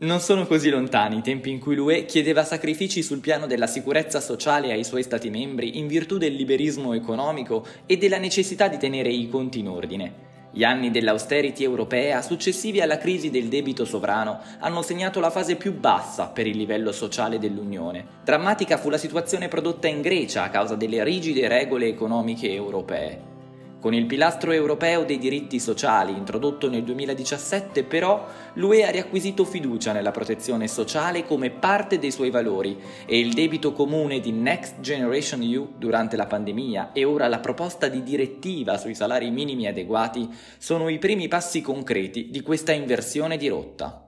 Non sono così lontani i tempi in cui l'UE chiedeva sacrifici sul piano della sicurezza sociale ai suoi Stati membri in virtù del liberismo economico e della necessità di tenere i conti in ordine. Gli anni dell'austerity europea successivi alla crisi del debito sovrano hanno segnato la fase più bassa per il livello sociale dell'Unione. Drammatica fu la situazione prodotta in Grecia a causa delle rigide regole economiche europee. Con il pilastro europeo dei diritti sociali introdotto nel 2017 però l'UE ha riacquisito fiducia nella protezione sociale come parte dei suoi valori e il debito comune di Next Generation EU durante la pandemia e ora la proposta di direttiva sui salari minimi adeguati sono i primi passi concreti di questa inversione di rotta.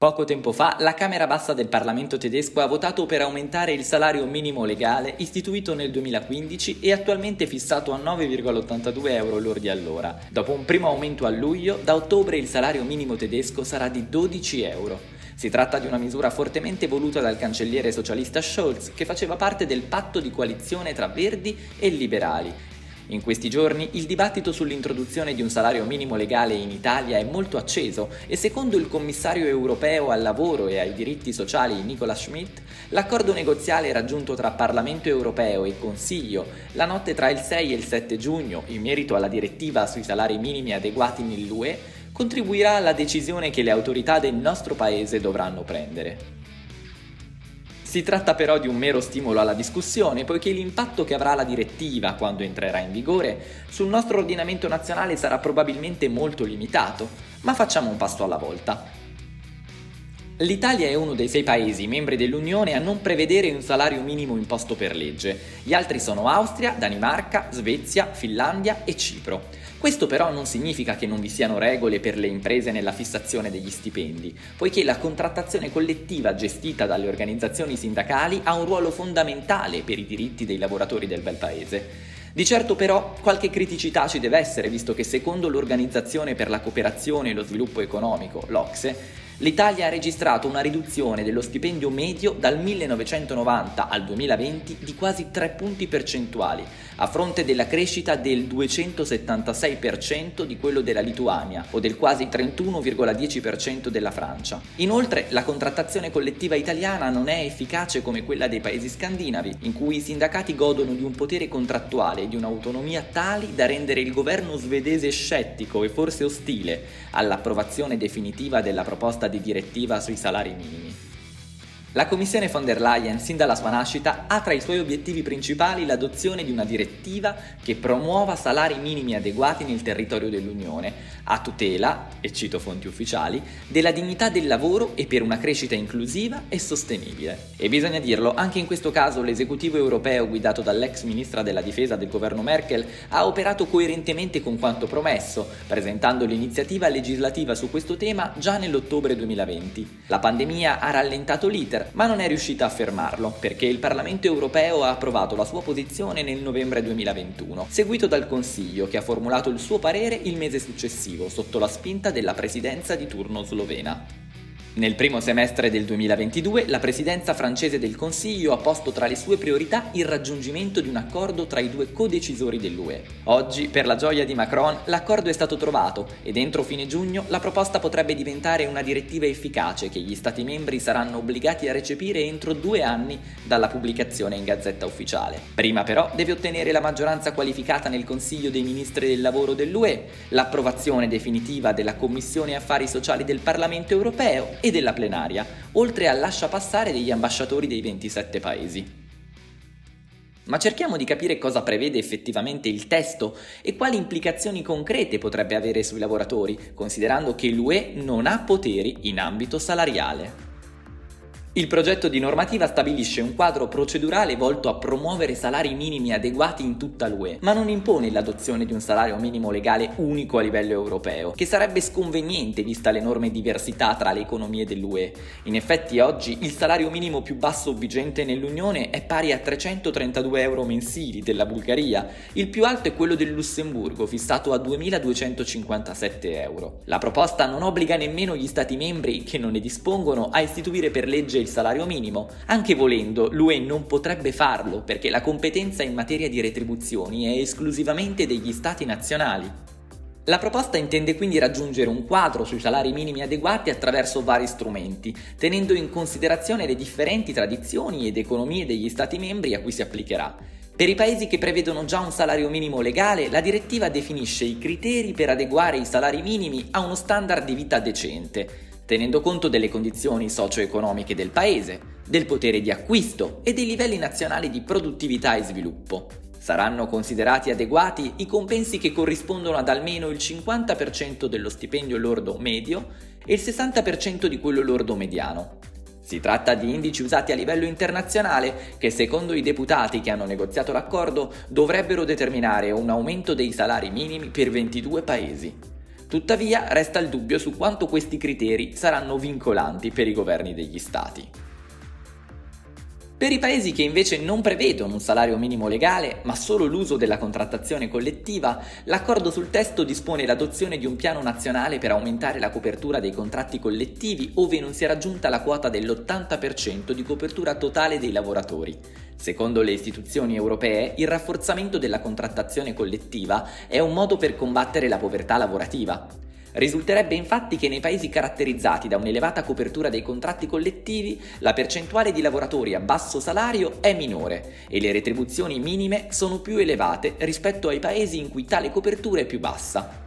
Poco tempo fa la Camera Bassa del Parlamento tedesco ha votato per aumentare il salario minimo legale istituito nel 2015 e attualmente fissato a 9,82 euro lordi all'ora. Dopo un primo aumento a luglio, da ottobre il salario minimo tedesco sarà di 12 euro. Si tratta di una misura fortemente voluta dal cancelliere socialista Scholz, che faceva parte del patto di coalizione tra Verdi e Liberali in questi giorni il dibattito sull'introduzione di un salario minimo legale in Italia è molto acceso e secondo il commissario europeo al lavoro e ai diritti sociali Nicola Schmidt, l'accordo negoziale raggiunto tra Parlamento europeo e Consiglio la notte tra il 6 e il 7 giugno in merito alla direttiva sui salari minimi adeguati nell'UE contribuirà alla decisione che le autorità del nostro paese dovranno prendere. Si tratta però di un mero stimolo alla discussione, poiché l'impatto che avrà la direttiva quando entrerà in vigore sul nostro ordinamento nazionale sarà probabilmente molto limitato, ma facciamo un passo alla volta. L'Italia è uno dei sei paesi membri dell'Unione a non prevedere un salario minimo imposto per legge. Gli altri sono Austria, Danimarca, Svezia, Finlandia e Cipro. Questo però non significa che non vi siano regole per le imprese nella fissazione degli stipendi, poiché la contrattazione collettiva gestita dalle organizzazioni sindacali ha un ruolo fondamentale per i diritti dei lavoratori del bel paese. Di certo però qualche criticità ci deve essere, visto che secondo l'Organizzazione per la cooperazione e lo sviluppo economico, l'Ocse, l'Italia ha registrato una riduzione dello stipendio medio dal 1990 al 2020 di quasi 3 punti percentuali, a fronte della crescita del 276% di quello della Lituania o del quasi 31,10% della Francia. Inoltre, la contrattazione collettiva italiana non è efficace come quella dei paesi scandinavi, in cui i sindacati godono di un potere contrattuale e di un'autonomia tali da rendere il governo svedese scettico e forse ostile all'approvazione definitiva della proposta di direttiva sui salari minimi. La Commissione von der Leyen, sin dalla sua nascita, ha tra i suoi obiettivi principali l'adozione di una direttiva che promuova salari minimi adeguati nel territorio dell'Unione, a tutela, e cito fonti ufficiali, della dignità del lavoro e per una crescita inclusiva e sostenibile. E bisogna dirlo, anche in questo caso l'esecutivo europeo guidato dall'ex ministra della difesa del governo Merkel ha operato coerentemente con quanto promesso, presentando l'iniziativa legislativa su questo tema già nell'ottobre 2020. La pandemia ha rallentato l'iter Ma non è riuscita a fermarlo, perché il Parlamento europeo ha approvato la sua posizione nel novembre 2021, seguito dal Consiglio che ha formulato il suo parere il mese successivo, sotto la spinta della presidenza di turno slovena. Nel primo semestre del 2022 la presidenza francese del Consiglio ha posto tra le sue priorità il raggiungimento di un accordo tra i due codecisori dell'UE. Oggi, per la gioia di Macron, l'accordo è stato trovato ed entro fine giugno la proposta potrebbe diventare una direttiva efficace che gli Stati membri saranno obbligati a recepire entro due anni dalla pubblicazione in Gazzetta Ufficiale. Prima però deve ottenere la maggioranza qualificata nel Consiglio dei Ministri del Lavoro dell'UE, l'approvazione definitiva della Commissione Affari Sociali del Parlamento Europeo e della plenaria, oltre al lascia passare degli ambasciatori dei 27 paesi. Ma cerchiamo di capire cosa prevede effettivamente il testo e quali implicazioni concrete potrebbe avere sui lavoratori, considerando che l'UE non ha poteri in ambito salariale. Il progetto di normativa stabilisce un quadro procedurale volto a promuovere salari minimi adeguati in tutta l'UE, ma non impone l'adozione di un salario minimo legale unico a livello europeo, che sarebbe sconveniente vista l'enorme diversità tra le economie dell'UE. In effetti oggi il salario minimo più basso vigente nell'Unione è pari a 332 euro mensili della Bulgaria, il più alto è quello del Lussemburgo, fissato a 2257 euro. La proposta non obbliga nemmeno gli Stati membri, che non ne dispongono, a istituire per legge il il salario minimo. Anche volendo, l'UE non potrebbe farlo perché la competenza in materia di retribuzioni è esclusivamente degli Stati nazionali. La proposta intende quindi raggiungere un quadro sui salari minimi adeguati attraverso vari strumenti, tenendo in considerazione le differenti tradizioni ed economie degli Stati membri a cui si applicherà. Per i paesi che prevedono già un salario minimo legale, la direttiva definisce i criteri per adeguare i salari minimi a uno standard di vita decente, tenendo conto delle condizioni socio-economiche del paese, del potere di acquisto e dei livelli nazionali di produttività e sviluppo. Saranno considerati adeguati i compensi che corrispondono ad almeno il 50% dello stipendio lordo medio e il 60% di quello lordo mediano. Si tratta di indici usati a livello internazionale che, secondo i deputati che hanno negoziato l'accordo, dovrebbero determinare un aumento dei salari minimi per 22 paesi. Tuttavia resta il dubbio su quanto questi criteri saranno vincolanti per i governi degli Stati. Per i paesi che invece non prevedono un salario minimo legale, ma solo l'uso della contrattazione collettiva, l'accordo sul testo dispone l'adozione di un piano nazionale per aumentare la copertura dei contratti collettivi ove non si è raggiunta la quota dell'80% di copertura totale dei lavoratori. Secondo le istituzioni europee, il rafforzamento della contrattazione collettiva è un modo per combattere la povertà lavorativa. Risulterebbe infatti che nei paesi caratterizzati da un'elevata copertura dei contratti collettivi la percentuale di lavoratori a basso salario è minore e le retribuzioni minime sono più elevate rispetto ai paesi in cui tale copertura è più bassa.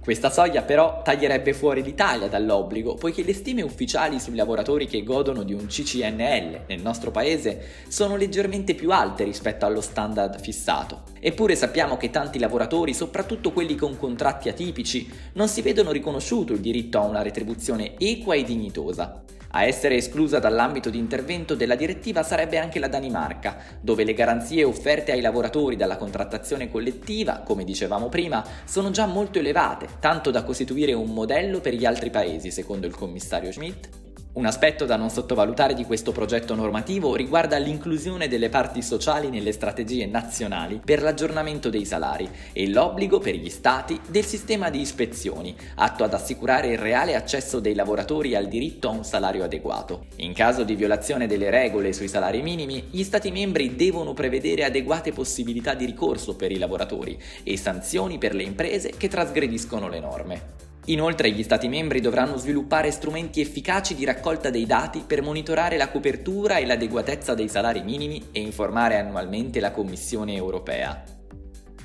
Questa soglia però taglierebbe fuori l'Italia dall'obbligo, poiché le stime ufficiali sui lavoratori che godono di un CCNL nel nostro paese sono leggermente più alte rispetto allo standard fissato. Eppure sappiamo che tanti lavoratori, soprattutto quelli con contratti atipici, non si vedono riconosciuto il diritto a una retribuzione equa e dignitosa. A essere esclusa dall'ambito di intervento della direttiva sarebbe anche la Danimarca, dove le garanzie offerte ai lavoratori dalla contrattazione collettiva, come dicevamo prima, sono già molto elevate, tanto da costituire un modello per gli altri paesi, secondo il commissario Schmidt, un aspetto da non sottovalutare di questo progetto normativo riguarda l'inclusione delle parti sociali nelle strategie nazionali per l'aggiornamento dei salari e l'obbligo per gli Stati del sistema di ispezioni, atto ad assicurare il reale accesso dei lavoratori al diritto a un salario adeguato. In caso di violazione delle regole sui salari minimi, gli Stati membri devono prevedere adeguate possibilità di ricorso per i lavoratori e sanzioni per le imprese che trasgrediscono le norme. Inoltre gli Stati membri dovranno sviluppare strumenti efficaci di raccolta dei dati per monitorare la copertura e l'adeguatezza dei salari minimi e informare annualmente la Commissione europea.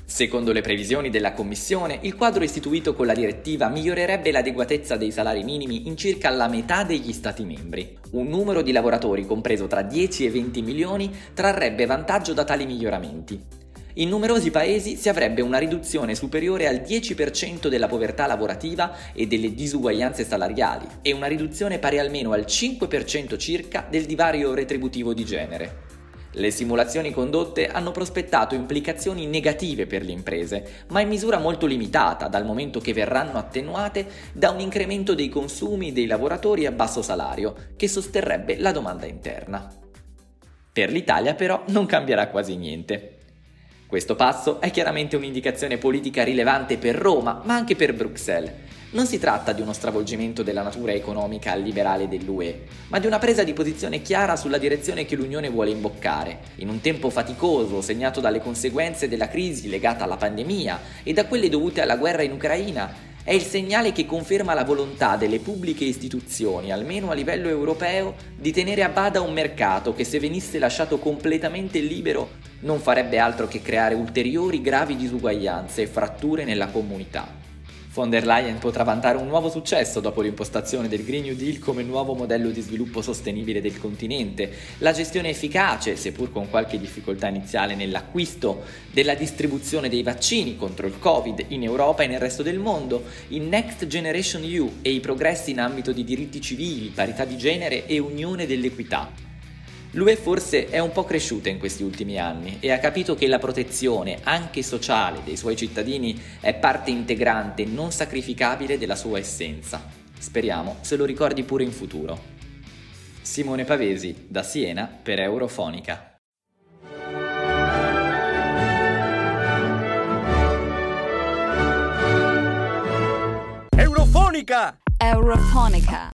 Secondo le previsioni della Commissione, il quadro istituito con la direttiva migliorerebbe l'adeguatezza dei salari minimi in circa la metà degli Stati membri. Un numero di lavoratori compreso tra 10 e 20 milioni trarrebbe vantaggio da tali miglioramenti. In numerosi paesi si avrebbe una riduzione superiore al 10% della povertà lavorativa e delle disuguaglianze salariali e una riduzione pari almeno al 5% circa del divario retributivo di genere. Le simulazioni condotte hanno prospettato implicazioni negative per le imprese, ma in misura molto limitata, dal momento che verranno attenuate da un incremento dei consumi dei lavoratori a basso salario, che sosterrebbe la domanda interna. Per l'Italia però non cambierà quasi niente. Questo passo è chiaramente un'indicazione politica rilevante per Roma, ma anche per Bruxelles. Non si tratta di uno stravolgimento della natura economica liberale dell'UE, ma di una presa di posizione chiara sulla direzione che l'Unione vuole imboccare, in un tempo faticoso segnato dalle conseguenze della crisi legata alla pandemia e da quelle dovute alla guerra in Ucraina, è il segnale che conferma la volontà delle pubbliche istituzioni, almeno a livello europeo, di tenere a bada un mercato che se venisse lasciato completamente libero non farebbe altro che creare ulteriori gravi disuguaglianze e fratture nella comunità. Von der Leyen potrà vantare un nuovo successo dopo l'impostazione del Green New Deal come nuovo modello di sviluppo sostenibile del continente, la gestione efficace, seppur con qualche difficoltà iniziale nell'acquisto, della distribuzione dei vaccini contro il Covid in Europa e nel resto del mondo, il Next Generation EU e i progressi in ambito di diritti civili, parità di genere e unione dell'equità. L'UE forse è un po' cresciuta in questi ultimi anni e ha capito che la protezione, anche sociale, dei suoi cittadini è parte integrante, non sacrificabile della sua essenza. Speriamo se lo ricordi pure in futuro. Simone Pavesi, da Siena, per Eurofonica. Eurofonica! Eurofonica.